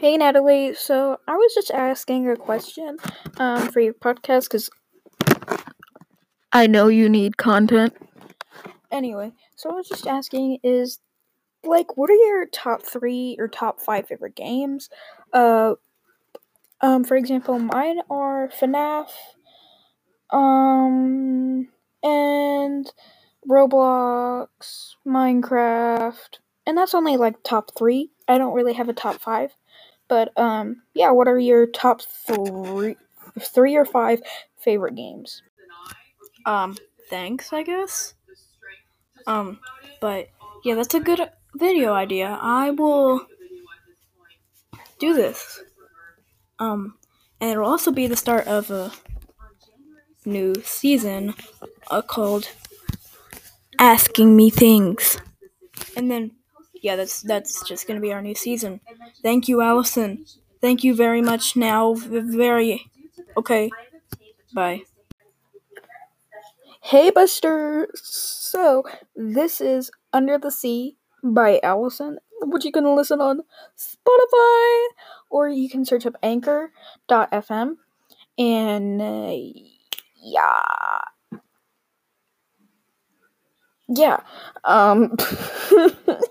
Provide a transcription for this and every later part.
Hey Natalie, so I was just asking a question um, for your podcast because I know you need content. Anyway, so I was just asking is like what are your top three or top five favorite games? Uh, um, for example, mine are FNAF, um, and Roblox, Minecraft, and that's only like top three. I don't really have a top five. But um, yeah, what are your top three, three or five favorite games? Um, thanks, I guess. Um, but yeah, that's a good video idea. I will do this. Um, and it'll also be the start of a new season uh, called Asking Me Things. And then yeah, that's that's just gonna be our new season. Thank you, Allison. Thank you very much. Now, very okay. Bye. Hey, Buster. So this is Under the Sea by Allison. Which you can listen on Spotify, or you can search up Anchor.fm, and uh, yeah yeah um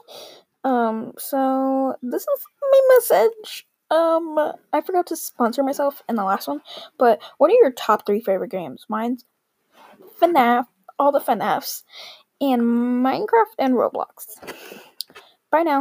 um so this is my message. Um i forgot to sponsor myself in the last one but what are your top three favorite games? Mine's fnaf all the fnafs and minecraft and roblox. Bye now